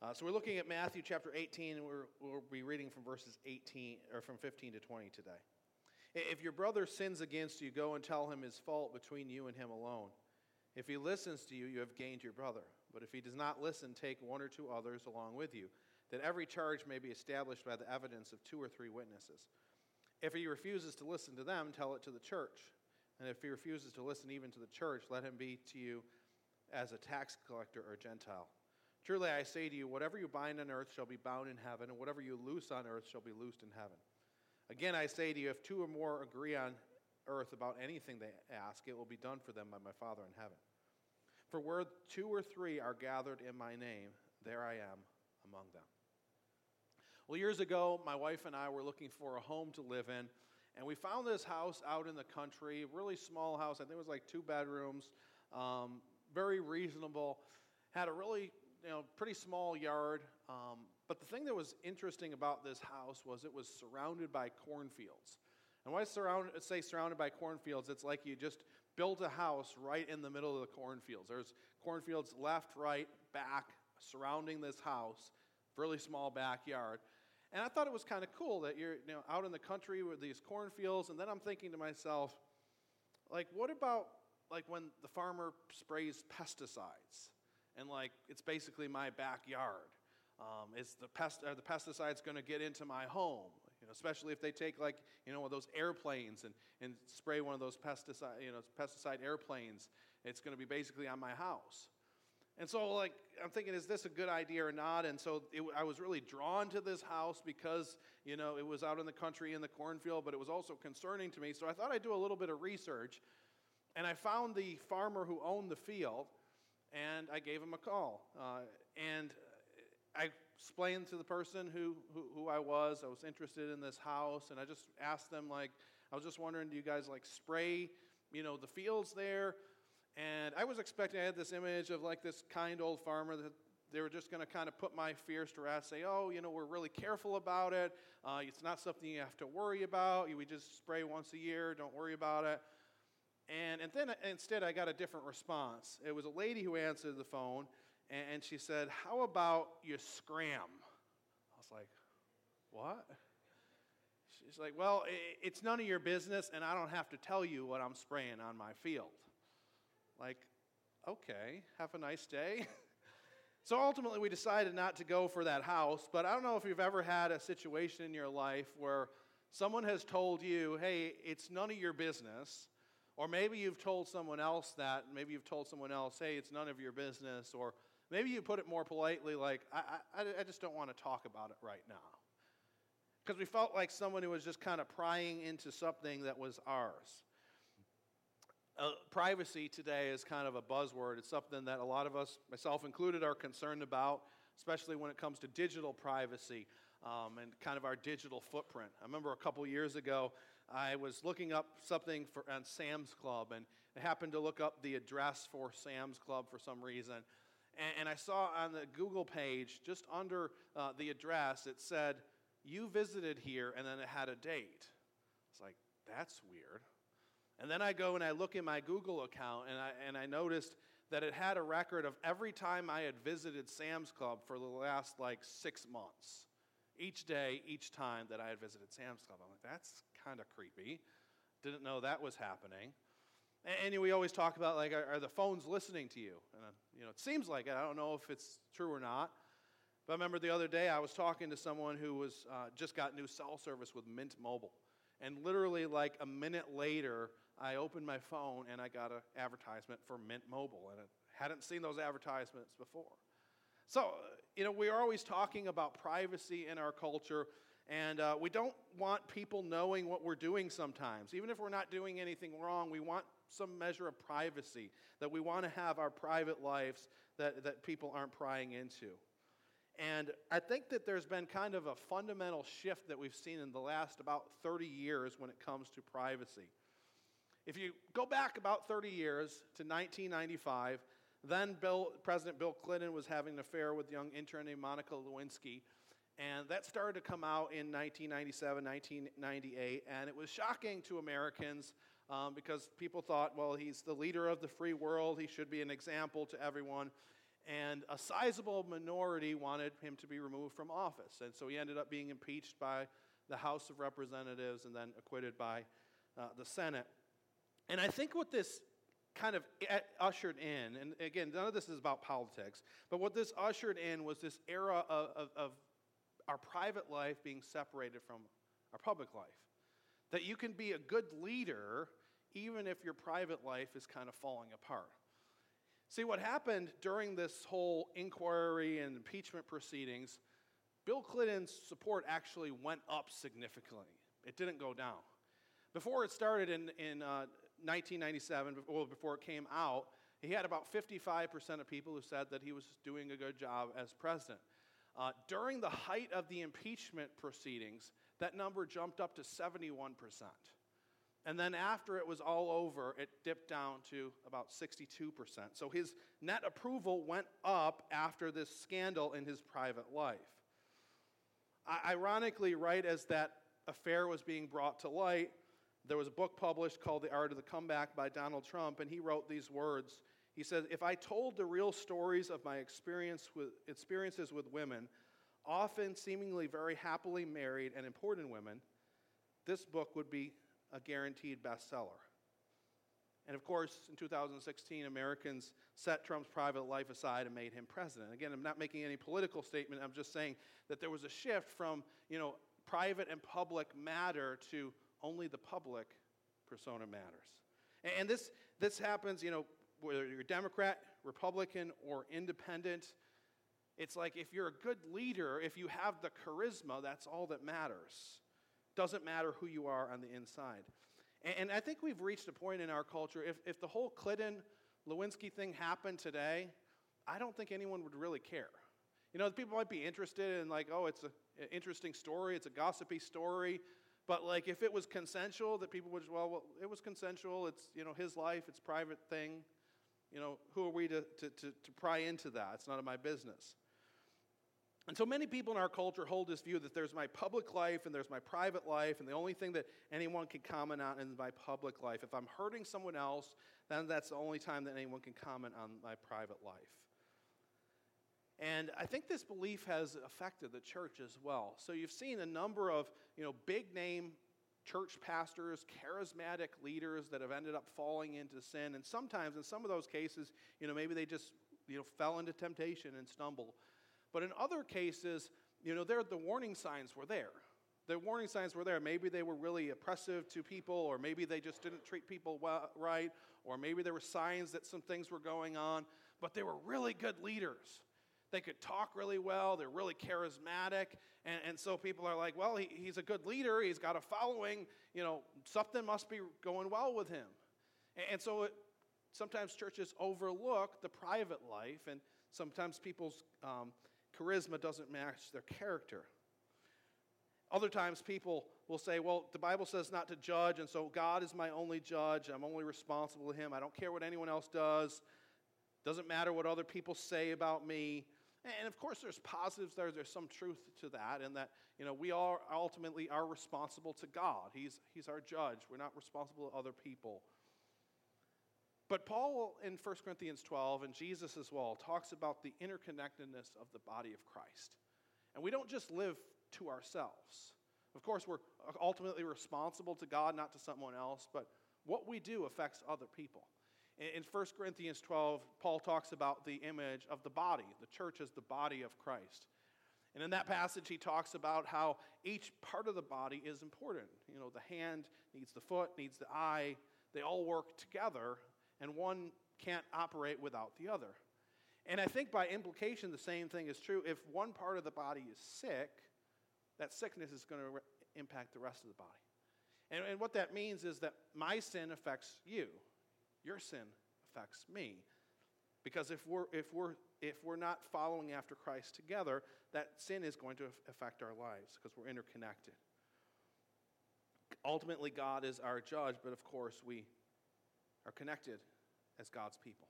Uh, so we're looking at Matthew chapter 18, and we're, we'll be reading from verses 18 or from 15 to 20 today. If your brother sins against you, go and tell him his fault between you and him alone. If he listens to you, you have gained your brother. But if he does not listen, take one or two others along with you, that every charge may be established by the evidence of two or three witnesses. If he refuses to listen to them, tell it to the church. And if he refuses to listen even to the church, let him be to you as a tax collector or Gentile. Truly I say to you, whatever you bind on earth shall be bound in heaven, and whatever you loose on earth shall be loosed in heaven. Again, I say to you, if two or more agree on earth about anything they ask, it will be done for them by my Father in heaven. For where two or three are gathered in my name, there I am among them. Well, years ago, my wife and I were looking for a home to live in, and we found this house out in the country, really small house. I think it was like two bedrooms, um, very reasonable. Had a really you know, pretty small yard. Um, but the thing that was interesting about this house was it was surrounded by cornfields. And when I surround, say surrounded by cornfields, it's like you just built a house right in the middle of the cornfields. There's cornfields left, right, back, surrounding this house, really small backyard. And I thought it was kind of cool that you're you know, out in the country with these cornfields. And then I'm thinking to myself, like, what about like when the farmer sprays pesticides? And like it's basically my backyard. Um, is the, pest, are the pesticides going to get into my home? You know, especially if they take like you know those airplanes and, and spray one of those pesticide you know pesticide airplanes, it's going to be basically on my house. And so like I'm thinking, is this a good idea or not? And so it, I was really drawn to this house because you know it was out in the country in the cornfield, but it was also concerning to me. So I thought I'd do a little bit of research, and I found the farmer who owned the field and I gave him a call. Uh, and I explained to the person who, who, who, I was. I was interested in this house, and I just asked them, like, I was just wondering, do you guys like spray, you know, the fields there? And I was expecting, I had this image of like this kind old farmer that they were just going to kind of put my fears to rest, say, oh, you know, we're really careful about it. Uh, it's not something you have to worry about. We just spray once a year, don't worry about it. And, and then uh, instead, I got a different response. It was a lady who answered the phone, and she said, How about you scram? I was like, What? She's like, Well, it's none of your business, and I don't have to tell you what I'm spraying on my field. Like, okay, have a nice day. so ultimately, we decided not to go for that house, but I don't know if you've ever had a situation in your life where someone has told you, Hey, it's none of your business or maybe you've told someone else that. Maybe you've told someone else, hey, it's none of your business. Or maybe you put it more politely, like, I, I, I just don't want to talk about it right now. Because we felt like someone who was just kind of prying into something that was ours. Uh, privacy today is kind of a buzzword. It's something that a lot of us, myself included, are concerned about, especially when it comes to digital privacy um, and kind of our digital footprint. I remember a couple years ago, I was looking up something for, on Sam's Club, and I happened to look up the address for Sam's Club for some reason. And, and I saw on the Google page, just under uh, the address, it said, You visited here, and then it had a date. It's like, that's weird. And then I go and I look in my Google account, and I, and I noticed that it had a record of every time I had visited Sam's Club for the last like six months each day, each time that I had visited Sam's Club. I'm like, that's kind of creepy. Didn't know that was happening. And, we always talk about like, are, are, the phones listening to you? And you know, it seems like it. I don't know if it's true or not. But I remember the other day I was talking to someone who was uh, just got new cell service with Mint Mobile, and literally like a minute later, I opened my phone and I got an advertisement for Mint Mobile, and I hadn't seen those advertisements before. So, you know, we're always talking about privacy in our culture, and uh, we don't want people knowing what we're doing sometimes. Even if we're not doing anything wrong, we want some measure of privacy, that we want to have our private lives that, that people aren't prying into. And I think that there's been kind of a fundamental shift that we've seen in the last about 30 years when it comes to privacy. If you go back about 30 years to 1995, then Bill, President Bill Clinton was having an affair with young intern named Monica Lewinsky. And that started to come out in 1997, 1998. And it was shocking to Americans um, because people thought, well, he's the leader of the free world. He should be an example to everyone. And a sizable minority wanted him to be removed from office. And so he ended up being impeached by the House of Representatives and then acquitted by uh, the Senate. And I think what this kind of ushered in, and again, none of this is about politics, but what this ushered in was this era of, of, of our private life being separated from our public life. That you can be a good leader even if your private life is kind of falling apart. See, what happened during this whole inquiry and impeachment proceedings, Bill Clinton's support actually went up significantly. It didn't go down. Before it started in, in uh, 1997, well, before it came out, he had about 55% of people who said that he was doing a good job as president. Uh, during the height of the impeachment proceedings, that number jumped up to 71%. And then after it was all over, it dipped down to about 62%. So his net approval went up after this scandal in his private life. I- ironically, right as that affair was being brought to light, there was a book published called The Art of the Comeback by Donald Trump, and he wrote these words. He said, If I told the real stories of my experience with, experiences with women, often seemingly very happily married and important women, this book would be a guaranteed bestseller. And of course, in 2016, Americans set Trump's private life aside and made him president. Again, I'm not making any political statement. I'm just saying that there was a shift from, you know, private and public matter to only the public persona matters. And this, this happens, you know, whether you're Democrat, Republican, or independent. It's like if you're a good leader, if you have the charisma, that's all that matters. Doesn't matter who you are on the inside. And, I think we've reached a point in our culture, if, if the whole Clinton Lewinsky thing happened today, I don't think anyone would really care. You know, people might be interested in, like, oh, it's an interesting story, it's a gossipy story. But like if it was consensual, that people would well, well, it was consensual. It's you know his life, it's private thing. You know, who are we to, to, to, to pry into that? It's none of my business. And so many people in our culture hold this view that there's my public life and there's my private life, and the only thing that anyone can comment on is my public life. If I'm hurting someone else, then that's the only time that anyone can comment on my private life. And I think this belief has affected the church as well. So you've seen a number of, you know, big name church pastors, charismatic leaders that have ended up falling into sin. And sometimes in some of those cases, you know, maybe they just, you know, fell into temptation and stumbled. But in other cases, you know, there the warning signs were there. The warning signs were there. Maybe they were really oppressive to people, or maybe they just didn't treat people well, right, or maybe there were signs that some things were going on. But they were really good leaders. They could talk really well. They're really charismatic. And, and so people are like, well, he, he's a good leader. He's got a following. You know, something must be going well with him. And, and so it, sometimes churches overlook the private life, and sometimes people's um, charisma doesn't match their character. Other times people will say, well, the Bible says not to judge, and so God is my only judge. I'm only responsible to Him. I don't care what anyone else does. Doesn't matter what other people say about me. And of course, there's positives there. There's some truth to that, in that you know we are ultimately are responsible to God. He's He's our judge. We're not responsible to other people. But Paul in 1 Corinthians 12 and Jesus as well talks about the interconnectedness of the body of Christ. And we don't just live to ourselves. Of course, we're ultimately responsible to God, not to someone else, but what we do affects other people. In 1 Corinthians 12, Paul talks about the image of the body, the church as the body of Christ. And in that passage, he talks about how each part of the body is important. You know, the hand needs the foot, needs the eye. They all work together, and one can't operate without the other. And I think by implication, the same thing is true. If one part of the body is sick, that sickness is going to re- impact the rest of the body. And, and what that means is that my sin affects you. Your sin affects me. Because if we're, if, we're, if we're not following after Christ together, that sin is going to affect our lives because we're interconnected. Ultimately, God is our judge, but of course, we are connected as God's people.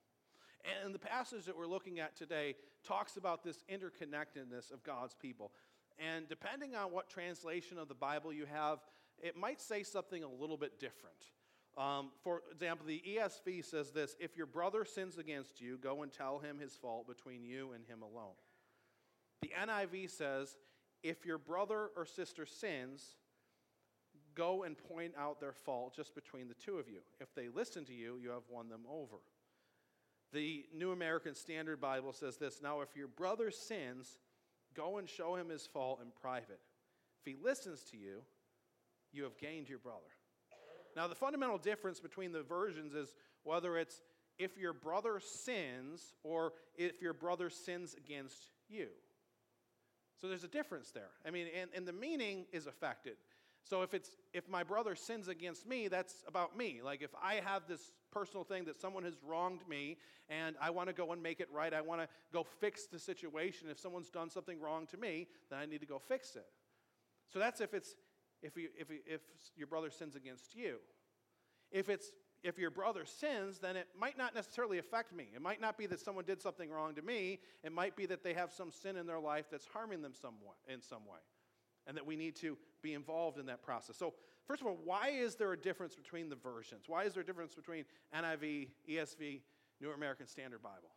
And the passage that we're looking at today talks about this interconnectedness of God's people. And depending on what translation of the Bible you have, it might say something a little bit different. Um, for example, the ESV says this If your brother sins against you, go and tell him his fault between you and him alone. The NIV says, If your brother or sister sins, go and point out their fault just between the two of you. If they listen to you, you have won them over. The New American Standard Bible says this Now, if your brother sins, go and show him his fault in private. If he listens to you, you have gained your brother. Now, the fundamental difference between the versions is whether it's if your brother sins or if your brother sins against you. So there's a difference there. I mean, and, and the meaning is affected. So if it's if my brother sins against me, that's about me. Like if I have this personal thing that someone has wronged me and I want to go and make it right, I want to go fix the situation. If someone's done something wrong to me, then I need to go fix it. So that's if it's if you, if, if your brother sins against you. If it's if your brother sins, then it might not necessarily affect me. It might not be that someone did something wrong to me. It might be that they have some sin in their life that's harming them somewhat, in some way and that we need to be involved in that process. So, first of all, why is there a difference between the versions? Why is there a difference between NIV, ESV, New American Standard Bible?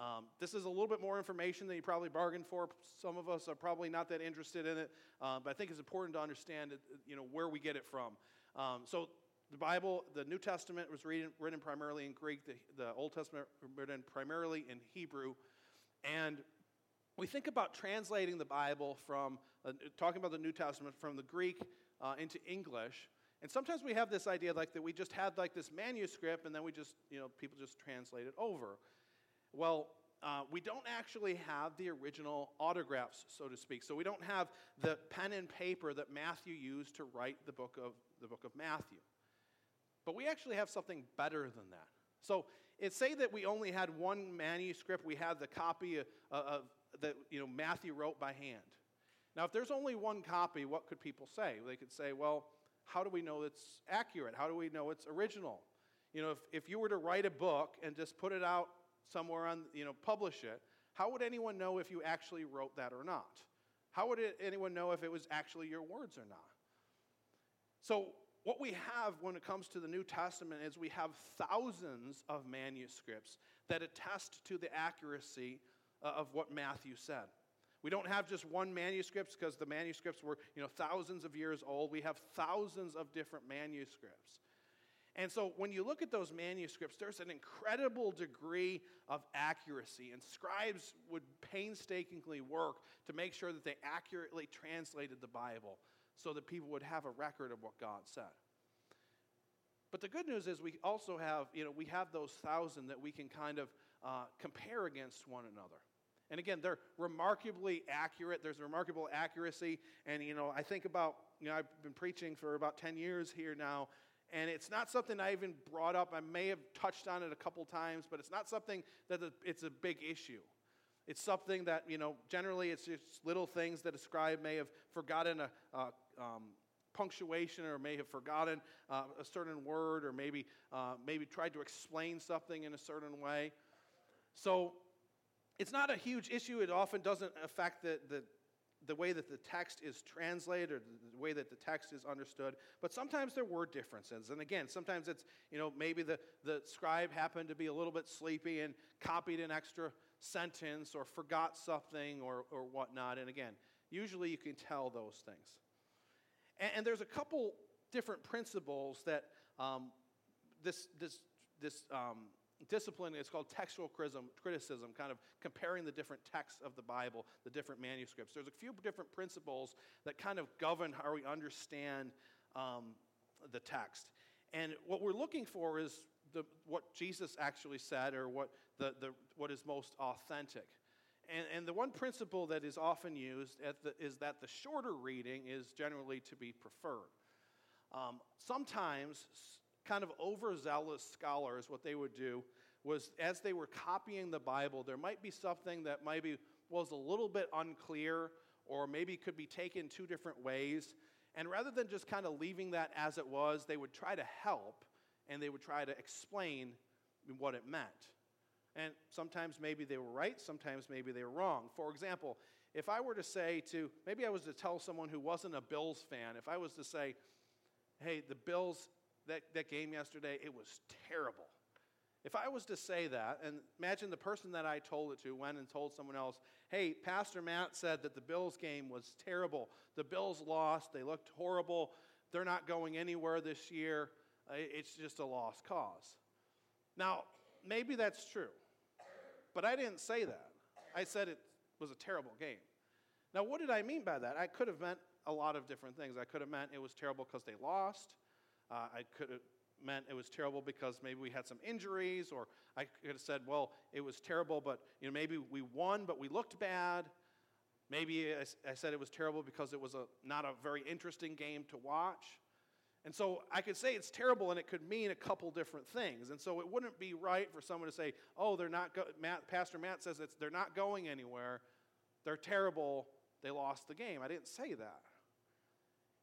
Um, this is a little bit more information than you probably bargained for. Some of us are probably not that interested in it, um, but I think it's important to understand, it, you know, where we get it from. Um, so, the Bible, the New Testament was written, written primarily in Greek. The, the Old Testament written primarily in Hebrew, and we think about translating the Bible from, uh, talking about the New Testament from the Greek uh, into English. And sometimes we have this idea like that we just had like this manuscript and then we just, you know, people just translate it over. Well, uh, we don't actually have the original autographs, so to speak. So we don't have the pen and paper that Matthew used to write the book of, the book of Matthew. But we actually have something better than that. So it's say that we only had one manuscript. We had the copy of, of that you know, Matthew wrote by hand. Now, if there's only one copy, what could people say? They could say, well, how do we know it's accurate? How do we know it's original? You know, if, if you were to write a book and just put it out somewhere on, you know, publish it, how would anyone know if you actually wrote that or not? How would it, anyone know if it was actually your words or not? So, what we have when it comes to the New Testament is we have thousands of manuscripts that attest to the accuracy uh, of what Matthew said. We don't have just one manuscript because the manuscripts were, you know, thousands of years old. We have thousands of different manuscripts. And so when you look at those manuscripts, there's an incredible degree of accuracy, and scribes would painstakingly work to make sure that they accurately translated the Bible so that people would have a record of what God said. But the good news is we also have, you know, we have those thousand that we can kind of uh, compare against one another. And again, they're remarkably accurate. There's remarkable accuracy. And, you know, I think about, you know, I've been preaching for about 10 years here now, and it's not something I even brought up. I may have touched on it a couple times, but it's not something that it's a big issue. It's something that, you know, generally it's just little things that a scribe may have forgotten a, a um, punctuation or may have forgotten uh, a certain word or maybe, uh, maybe tried to explain something in a certain way. So it's not a huge issue. It often doesn't affect the, the, the way that the text is translated or the way that the text is understood. But sometimes there were differences. And again, sometimes it's, you know, maybe the, the scribe happened to be a little bit sleepy and copied an extra sentence or forgot something or, or whatnot. And again, usually you can tell those things. And, and there's a couple different principles that um, this, this, this um, discipline is called textual criticism, kind of comparing the different texts of the Bible, the different manuscripts. There's a few different principles that kind of govern how we understand um, the text. And what we're looking for is the, what Jesus actually said or what, the, the, what is most authentic. And, and the one principle that is often used the, is that the shorter reading is generally to be preferred. Um, sometimes kind of overzealous scholars, what they would do was as they were copying the Bible, there might be something that maybe was a little bit unclear or maybe could be taken two different ways. And rather than just kind of leaving that as it was, they would try to help and they would try to explain what it meant. And sometimes maybe they were right, sometimes maybe they were wrong. For example, if I were to say to, maybe I was to tell someone who wasn't a Bills fan, if I was to say, hey, the Bills that, that game yesterday, it was terrible. If I was to say that, and imagine the person that I told it to went and told someone else, hey, Pastor Matt said that the Bills game was terrible. The Bills lost. They looked horrible. They're not going anywhere this year. It's just a lost cause. Now, maybe that's true, but I didn't say that. I said it was a terrible game. Now, what did I mean by that? I could have meant a lot of different things. I could have meant it was terrible because they lost. Uh, I could have meant it was terrible because maybe we had some injuries, or I could have said, well, it was terrible, but you know, maybe we won, but we looked bad. Maybe I, said it was terrible because it was a, not a very interesting game to watch. And so I could say it's terrible, and it could mean a couple different things. And so it wouldn't be right for someone to say, "Oh, they're not." Go- Matt, Pastor Matt says they're not going anywhere. They're terrible. They lost the game. I didn't say that.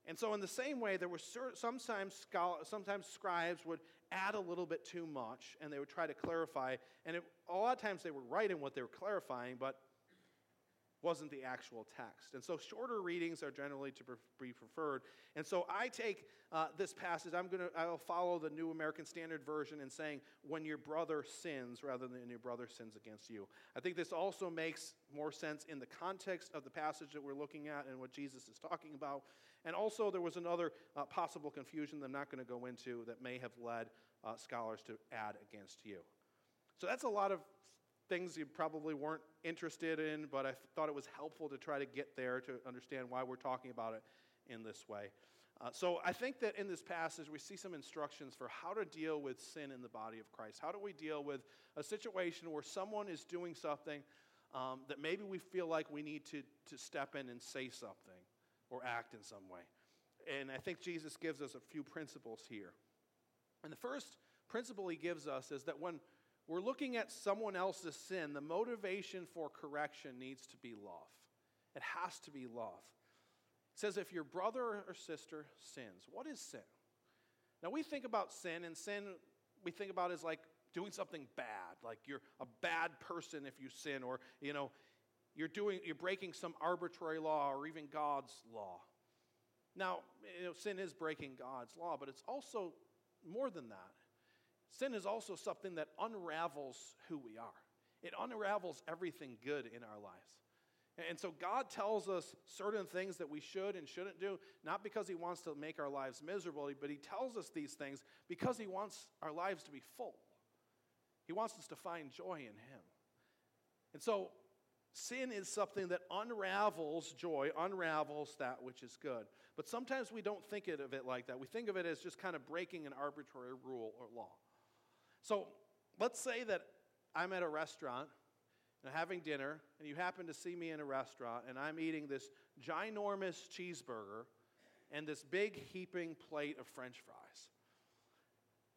And so, in the same way, there were sometimes, scholars, sometimes scribes would add a little bit too much, and they would try to clarify. And it, a lot of times they were right in what they were clarifying, but wasn't the actual text. And so shorter readings are generally to be preferred. And so I take uh, this passage, I'm going to, I'll follow the New American Standard Version in saying, when your brother sins, rather than your brother sins against you. I think this also makes more sense in the context of the passage that we're looking at and what Jesus is talking about. And also, there was another uh, possible confusion that I'm not going to go into that may have led uh, scholars to add against you. So that's a lot of things you probably weren't interested in, but I thought it was helpful to try to get there to understand why we're talking about it in this way. Uh, so I think that in this passage we see some instructions for how to deal with sin in the body of Christ. How do we deal with a situation where someone is doing something um, that maybe we feel like we need to, to step in and say something or act in some way? And I think Jesus gives us a few principles here. And the first principle he gives us is that when we're looking at someone else's sin, the motivation for correction needs to be love. It has to be love. It says, if your brother or sister sins, what is sin? Now, we think about sin, and sin we think about as like doing something bad, like you're a bad person if you sin, or, you know, you're, doing, you're breaking some arbitrary law or even God's law. Now, you know, sin is breaking God's law, but it's also more than that. Sin is also something that unravels who we are, it unravels everything good in our lives. And so God tells us certain things that we should and shouldn't do, not because He wants to make our lives miserable, but He tells us these things because He wants our lives to be full. He wants us to find joy in Him. And so sin is something that unravels joy, unravels that which is good. But sometimes we don't think of it like that. We think of it as just kind of breaking an arbitrary rule or law. So let's say that I'm at a restaurant and having dinner, and you happen to see me in a restaurant, and I'm eating this ginormous cheeseburger and this big heaping plate of french fries.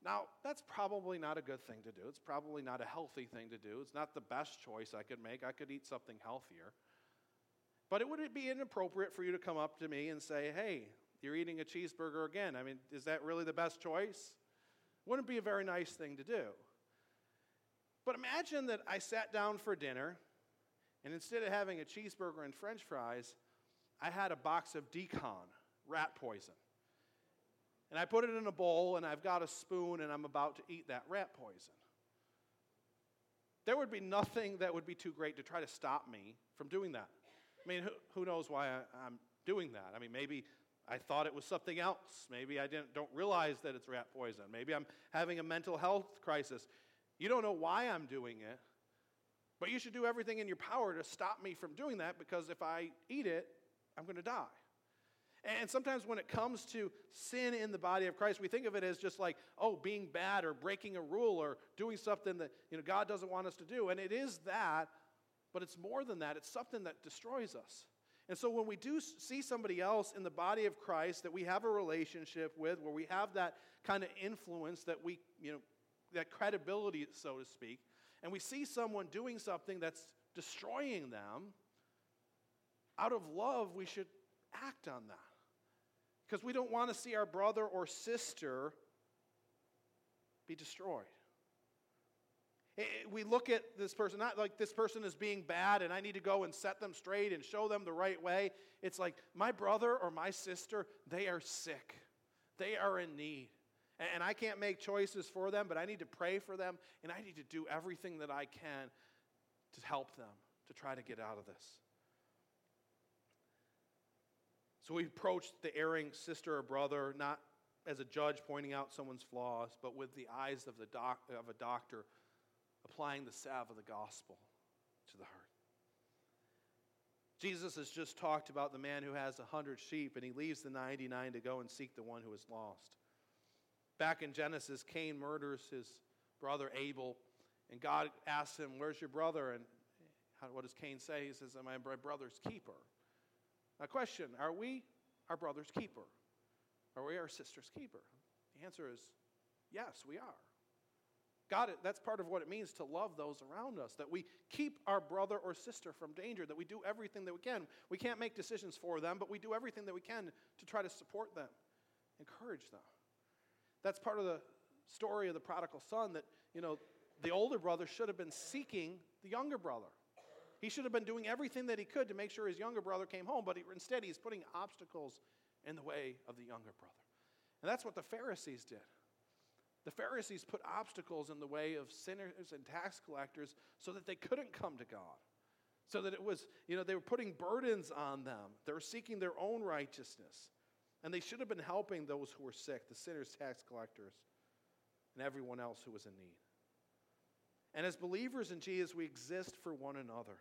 Now, that's probably not a good thing to do. It's probably not a healthy thing to do. It's not the best choice I could make. I could eat something healthier. But it would be inappropriate for you to come up to me and say, hey, you're eating a cheeseburger again. I mean, is that really the best choice? Wouldn't be a very nice thing to do. But imagine that I sat down for dinner, and instead of having a cheeseburger and french fries, I had a box of d-CON, rat poison. And I put it in a bowl, and I've got a spoon, and I'm about to eat that rat poison. There would be nothing that would be too great to try to stop me from doing that. I mean, who, who knows why I, I'm doing that? I mean, maybe I thought it was something else. Maybe I didn't, don't realize that it's rat poison. Maybe I'm having a mental health crisis. You don't know why I'm doing it, but you should do everything in your power to stop me from doing that because if I eat it, I'm going to die. And sometimes when it comes to sin in the body of Christ, we think of it as just like, oh, being bad or breaking a rule or doing something that you know, God doesn't want us to do. And it is that, but it's more than that. It's something that destroys us. And so when we do see somebody else in the body of Christ that we have a relationship with, where we have that kind of influence that we, you know, that credibility, so to speak, and we see someone doing something that's destroying them, out of love, we should act on that. Because we don't want to see our brother or sister be destroyed. We look at this person, not like this person is being bad and I need to go and set them straight and show them the right way. It's like my brother or my sister, they are sick, they are in need. And I can't make choices for them, but I need to pray for them, and I need to do everything that I can to help them to try to get out of this. So we approach the erring sister or brother not as a judge pointing out someone's flaws, but with the eyes of, the doc, of a doctor applying the salve of the gospel to the heart. Jesus has just talked about the man who has a hundred sheep and he leaves the 99 to go and seek the one who is lost. Back in Genesis, Cain murders his brother Abel, and God asks him, Where's your brother? And what does Cain say? He says, Am I'm my brother's keeper. Now, question Are we our brother's keeper? Are we our sister's keeper? The answer is yes, we are. God, that's part of what it means to love those around us, that we keep our brother or sister from danger, that we do everything that we can. We can't make decisions for them, but we do everything that we can to try to support them, encourage them. That's part of the story of the prodigal son that, you know, the older brother should have been seeking the younger brother. He should have been doing everything that he could to make sure his younger brother came home, but he, instead he's putting obstacles in the way of the younger brother. And that's what the Pharisees did. The Pharisees put obstacles in the way of sinners and tax collectors so that they couldn't come to God. So that it was, you know, they were putting burdens on them. They were seeking their own righteousness. And they should have been helping those who were sick, the sinners, tax collectors, and everyone else who was in need. And as believers in Jesus, we exist for one another.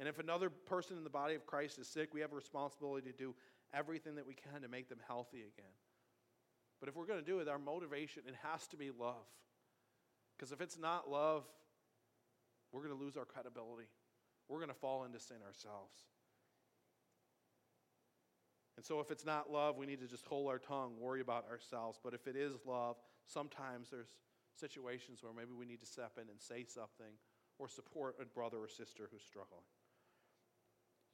And if another person in the body of Christ is sick, we have a responsibility to do everything that we can to make them healthy again. But if we're going to do it, our motivation, it has to be love. Because if it's not love, we're going to lose our credibility. We're going to fall into sin ourselves. And so, if it's not love, we need to just hold our tongue, worry about ourselves. But if it is love, sometimes there's situations where maybe we need to step in and say something or support a brother or sister who's struggling.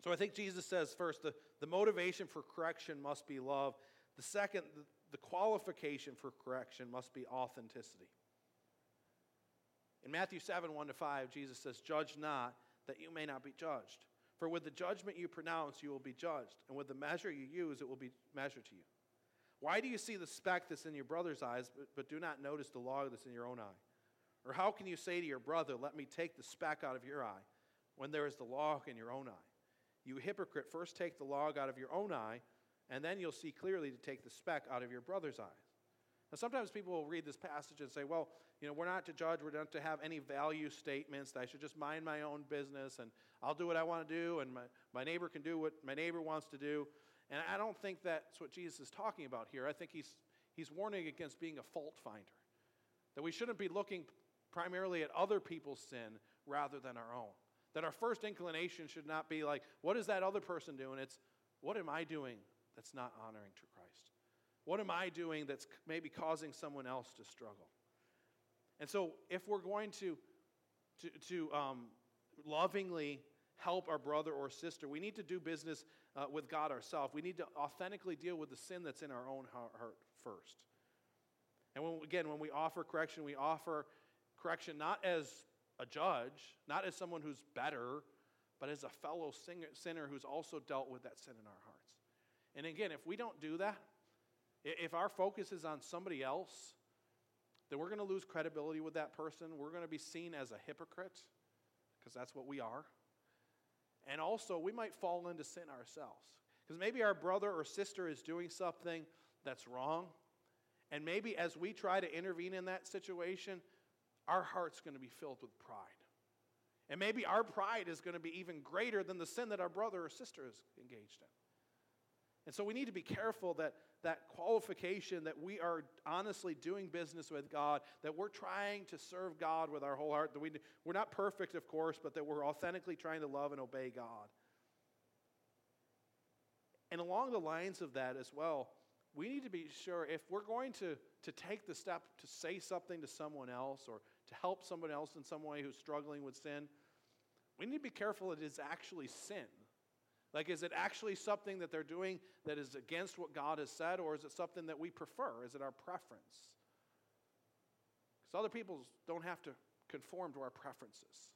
So, I think Jesus says first the, the motivation for correction must be love. The second, the, the qualification for correction must be authenticity. In Matthew 7 1 to 5, Jesus says, Judge not that you may not be judged. For with the judgment you pronounce, you will be judged, and with the measure you use, it will be measured to you. Why do you see the speck that's in your brother's eyes, but, but do not notice the log that's in your own eye? Or how can you say to your brother, Let me take the speck out of your eye, when there is the log in your own eye? You hypocrite, first take the log out of your own eye, and then you'll see clearly to take the speck out of your brother's eye. Now, sometimes people will read this passage and say, well, you know, we're not to judge, we're not to have any value statements, I should just mind my own business, and I'll do what I want to do, and my, my neighbor can do what my neighbor wants to do. And I don't think that's what Jesus is talking about here. I think he's, he's warning against being a fault finder, that we shouldn't be looking primarily at other people's sin rather than our own. That our first inclination should not be like, what is that other person doing? It's, what am I doing that's not honoring to Christ? What am I doing that's maybe causing someone else to struggle? And so, if we're going to, to, to um, lovingly help our brother or sister, we need to do business uh, with God ourselves. We need to authentically deal with the sin that's in our own heart first. And when, again, when we offer correction, we offer correction not as a judge, not as someone who's better, but as a fellow sinner who's also dealt with that sin in our hearts. And again, if we don't do that, if our focus is on somebody else, then we're going to lose credibility with that person. We're going to be seen as a hypocrite, because that's what we are. And also, we might fall into sin ourselves. Because maybe our brother or sister is doing something that's wrong. And maybe as we try to intervene in that situation, our heart's going to be filled with pride. And maybe our pride is going to be even greater than the sin that our brother or sister is engaged in. And so we need to be careful that that qualification that we are honestly doing business with God, that we're trying to serve God with our whole heart, that we, we're not perfect, of course, but that we're authentically trying to love and obey God. And along the lines of that as well, we need to be sure if we're going to, to take the step to say something to someone else or to help someone else in some way who's struggling with sin, we need to be careful it is actually sin. Like, is it actually something that they're doing that is against what God has said, or is it something that we prefer? Is it our preference? Because other people don't have to conform to our preferences.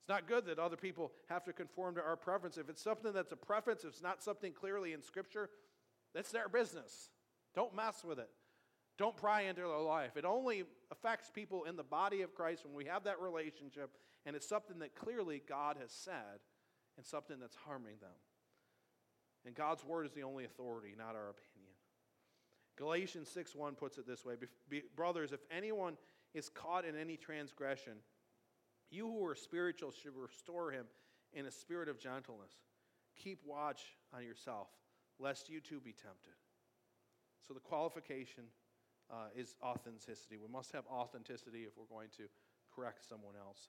It's not good that other people have to conform to our preference. If it's something that's a preference, if it's not something clearly in Scripture, that's their business. Don't mess with it. Don't pry into their life. It only affects people in the body of Christ when we have that relationship, and it's something that clearly God has said and something that's harming them. And God's word is the only authority, not our opinion. Galatians 6 1 puts it this way Brothers, if anyone is caught in any transgression, you who are spiritual should restore him in a spirit of gentleness. Keep watch on yourself, lest you too be tempted. So the qualification uh, is authenticity. We must have authenticity if we're going to correct someone else.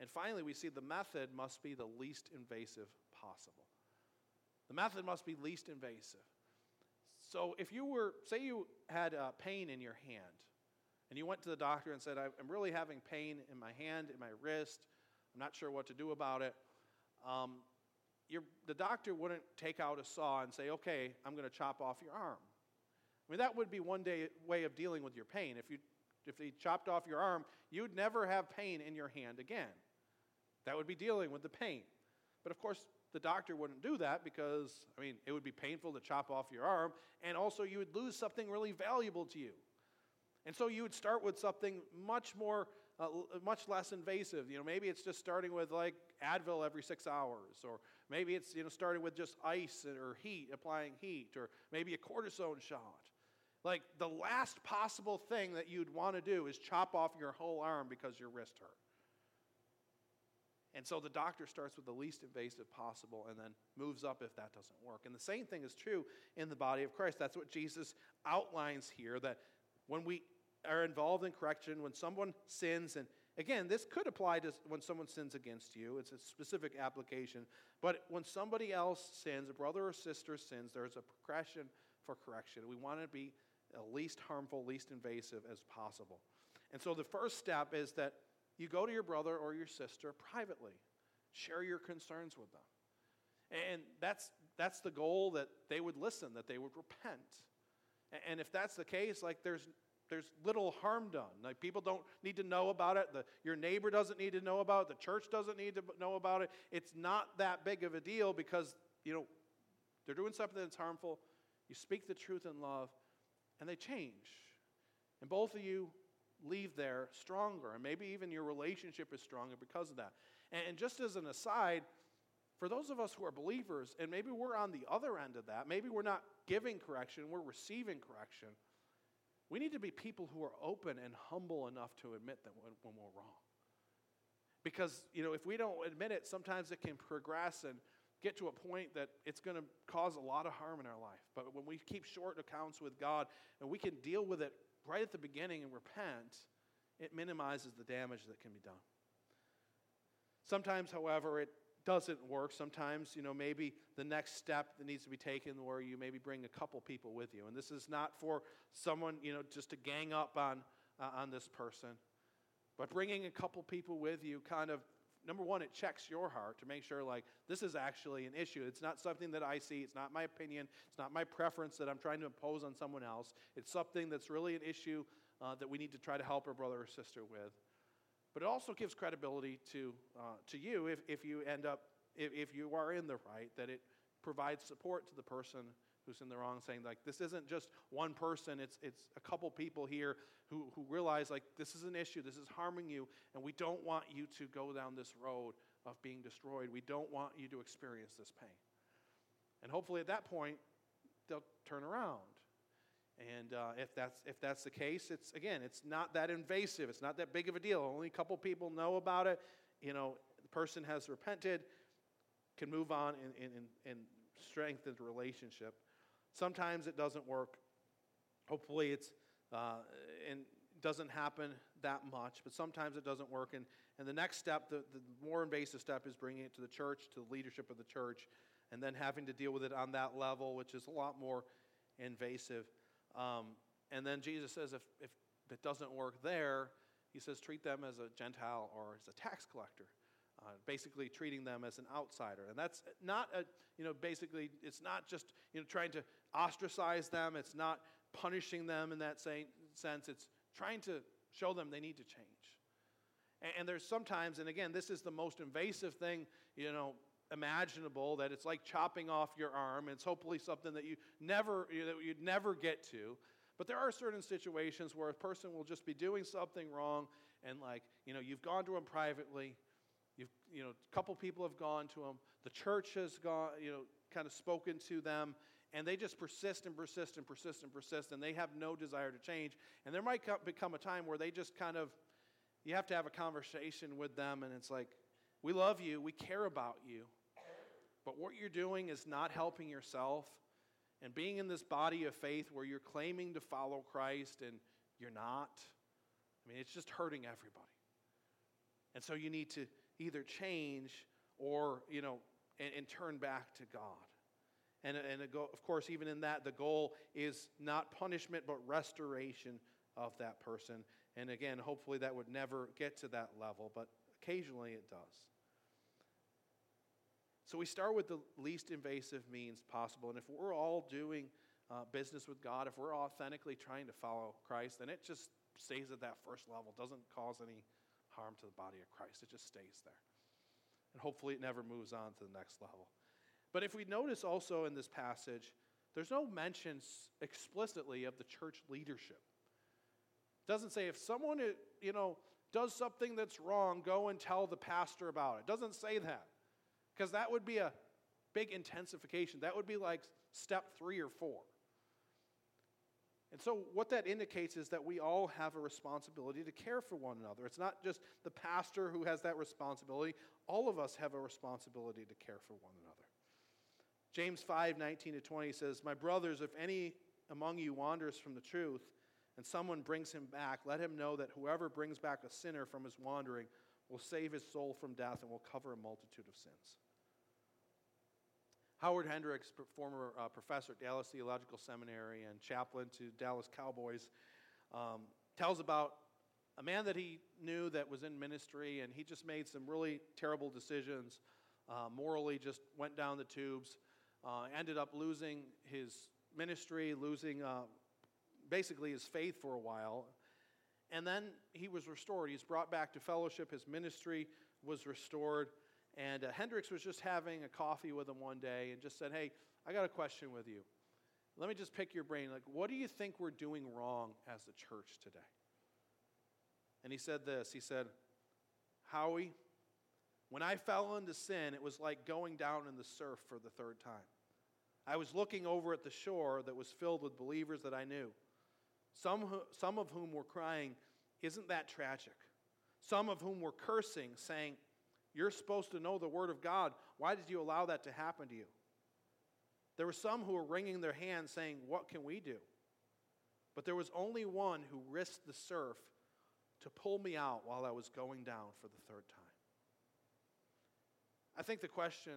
And finally, we see the method must be the least invasive possible. The method must be least invasive. So if you were, say you had uh, pain in your hand, and you went to the doctor and said, I'm really having pain in my hand, in my wrist, I'm not sure what to do about it. Um, the doctor wouldn't take out a saw and say, okay, I'm going to chop off your arm. I mean, that would be one day, way of dealing with your pain. If, you, if they chopped off your arm, you'd never have pain in your hand again. That would be dealing with the pain. But of course, the doctor wouldn't do that because, I mean, it would be painful to chop off your arm, and also you would lose something really valuable to you. And so you would start with something much more, uh, much less invasive. You know, maybe it's just starting with like Advil every six hours, or maybe it's you know starting with just ice or heat, applying heat, or maybe a cortisone shot. Like the last possible thing that you'd want to do is chop off your whole arm because your wrist hurt. And so the doctor starts with the least invasive possible and then moves up if that doesn't work. And the same thing is true in the body of Christ. That's what Jesus outlines here that when we are involved in correction, when someone sins, and again, this could apply to when someone sins against you, it's a specific application. But when somebody else sins, a brother or sister sins, there's a progression for correction. We want to be least harmful, least invasive as possible. And so the first step is that you go to your brother or your sister privately, share your concerns with them. And that's, that's the goal that they would listen, that they would repent. And if that's the case, like there's, there's little harm done. Like people don't need to know about it. The, your neighbor doesn't need to know about it. The church doesn't need to know about it. It's not that big of a deal because, you know, they're doing something that's harmful. You speak the truth in love, and they change. And both of you leave there stronger. And maybe even your relationship is stronger because of that. And just as an aside, for those of us who are believers, and maybe we're on the other end of that, maybe we're not giving correction, we're receiving correction. We need to be people who are open and humble enough to admit that when, when we're wrong. Because, you know, if we don't admit it, sometimes it can progress and get to a point that it's going to cause a lot of harm in our life. But when we keep short accounts with God and we can deal with it right at the beginning and repent, it minimizes the damage that can be done. Sometimes, however, it doesn't work. Sometimes, you know, maybe the next step that needs to be taken where you maybe bring a couple people with you. And this is not for someone, you know, just to gang up on, uh, on this person. But bringing a couple people with you kind of number one, it checks your heart to make sure, like, this is actually an issue. It's not something that I see. It's not my opinion. It's not my preference that I'm trying to impose on someone else. It's something that's really an issue uh, that we need to try to help our brother or sister with. But it also gives credibility to, uh, to you if, if you end up, if, if you are in the right, that it provides support to the person who's in the wrong, saying, like, this isn't just one person, it's, it's a couple people here who, who realize, like, this is an issue, this is harming you, and we don't want you to go down this road of being destroyed. We don't want you to experience this pain. And hopefully at that point, they'll turn around. And uh, if, that's, if that's the case, it's again, it's not that invasive. It's not that big of a deal. Only a couple people know about it. You know, the person has repented, can move on and, and, and strengthen the relationship. Sometimes it doesn't work. Hopefully, it's uh, and doesn't happen that much, but sometimes it doesn't work. And, and the next step, the, the more invasive step, is bringing it to the church, to the leadership of the church, and then having to deal with it on that level, which is a lot more invasive. Um, and then Jesus says if, if it doesn't work there, he says treat them as a Gentile or as a tax collector uh, basically treating them as an outsider. And that's not a, you know, basically, it's not just, you know, trying to ostracize them, it's not punishing them in that same sense, it's trying to show them they need to change. And, and there's sometimes, and again, this is the most invasive thing, you know, imaginable that it's like chopping off your arm. It's hopefully something that you never, you know, you'd never get to. But there are certain situations where a person will just be doing something wrong, and like, you know, you've gone to them privately, you've, you know, a couple people have gone to them, the church has gone, you know, kind of spoken to them, and they just persist and persist and persist and persist, and they have no desire to change. And there might become a time where they just kind of, you have to have a conversation with them, and it's like, we love you, we care about you, but what you're doing is not helping yourself. And being in this body of faith where you're claiming to follow Christ and you're not, I mean, it's just hurting everybody. And so you need to either change or, you know, and, and turn back to God. And, and go, of course, even in that, the goal is not punishment, but restoration of that person. And again, hopefully that would never get to that level, but occasionally it does. So we start with the least invasive means possible. And if we're all doing uh, business with God, if we're authentically trying to follow Christ, then it just stays at that first level, doesn't cause any harm to the body of Christ. It just stays there. And hopefully it never moves on to the next level. But if we notice also in this passage, there's no mention explicitly of the church leadership. It doesn't say if someone, you know, does something that's wrong, go and tell the pastor about it. it doesn't say that. Because that would be a big intensification. That would be like step three or four. And so, what that indicates is that we all have a responsibility to care for one another. It's not just the pastor who has that responsibility, all of us have a responsibility to care for one another. James 5 19 to 20 says, My brothers, if any among you wanders from the truth, and someone brings him back, let him know that whoever brings back a sinner from his wandering will save his soul from death and will cover a multitude of sins. Howard Hendricks, former uh, professor at Dallas Theological Seminary and chaplain to Dallas Cowboys, um, tells about a man that he knew that was in ministry, and he just made some really terrible decisions. Uh, morally, just went down the tubes. Uh, ended up losing his ministry, losing uh, basically his faith for a while. And then he was restored. He's brought back to fellowship. His ministry was restored. And uh, Hendricks was just having a coffee with him one day and just said, Hey, I got a question with you. Let me just pick your brain. Like, what do you think we're doing wrong as a church today? And he said this He said, Howie, when I fell into sin, it was like going down in the surf for the third time. I was looking over at the shore that was filled with believers that I knew, some, who, some of whom were crying, Isn't that tragic? Some of whom were cursing, saying, You're supposed to know the Word of God. Why did you allow that to happen to you? There were some who were wringing their hands, saying, What can we do? But there was only one who risked the surf to pull me out while I was going down for the third time. I think the question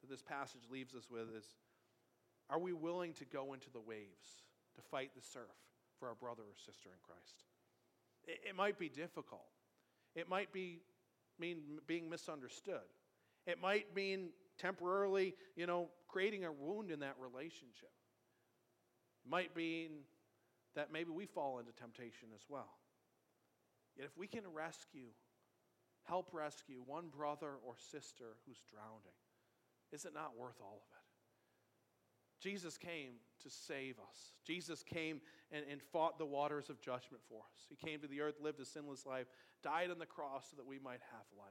that this passage leaves us with is are we willing to go into the waves to fight the surf for our brother or sister in Christ? It, might be difficult. It might be mean being misunderstood. It might mean temporarily, you know, creating a wound in that relationship. It might mean that maybe we fall into temptation as well. Yet if we can rescue help rescue one brother or sister who's drowning, is it not worth all of it? Jesus came to save us. Jesus came and, and fought the waters of judgment for us. He came to the earth, lived a sinless life, died on the cross so that we might have life.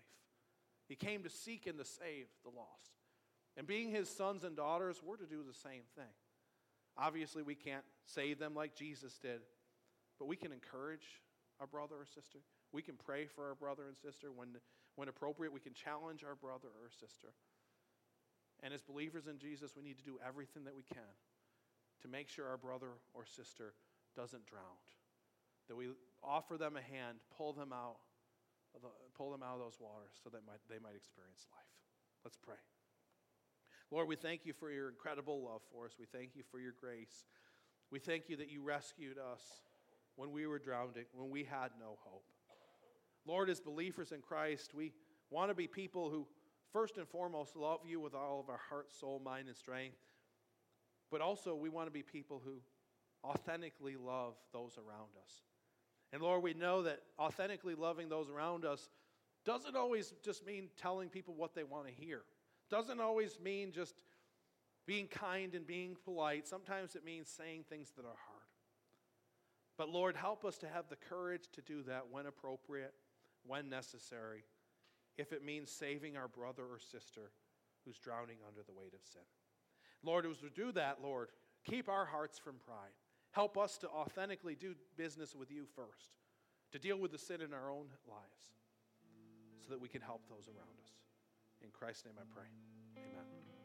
He came to seek and to save the lost. And being his sons and daughters, we're to do the same thing. Obviously, we can't save them like Jesus did, but we can encourage our brother or sister. We can pray for our brother and sister when, when appropriate. We can challenge our brother or sister. And as believers in Jesus, we need to do everything that we can to make sure our brother or sister doesn't drown. That we offer them a hand, pull them out, pull them out of those waters so that they might experience life. Let's pray. Lord, we thank you for your incredible love for us. We thank you for your grace. We thank you that you rescued us when we were drowning, when we had no hope. Lord, as believers in Christ, we want to be people who, first and foremost, love you with all of our heart, soul, mind, and strength. But also, we want to be people who authentically love those around us. And Lord, we know that authentically loving those around us doesn't always just mean telling people what they want to hear. Doesn't always mean just being kind and being polite. Sometimes it means saying things that are hard. But Lord, help us to have the courage to do that when appropriate, when necessary, if it means saving our brother or sister who's drowning under the weight of sin. Lord, as we do that, Lord, keep our hearts from pride. Help us to authentically do business with you first, to deal with the sin in our own lives, so that we can help those around us. In Christ's name I pray. Amen.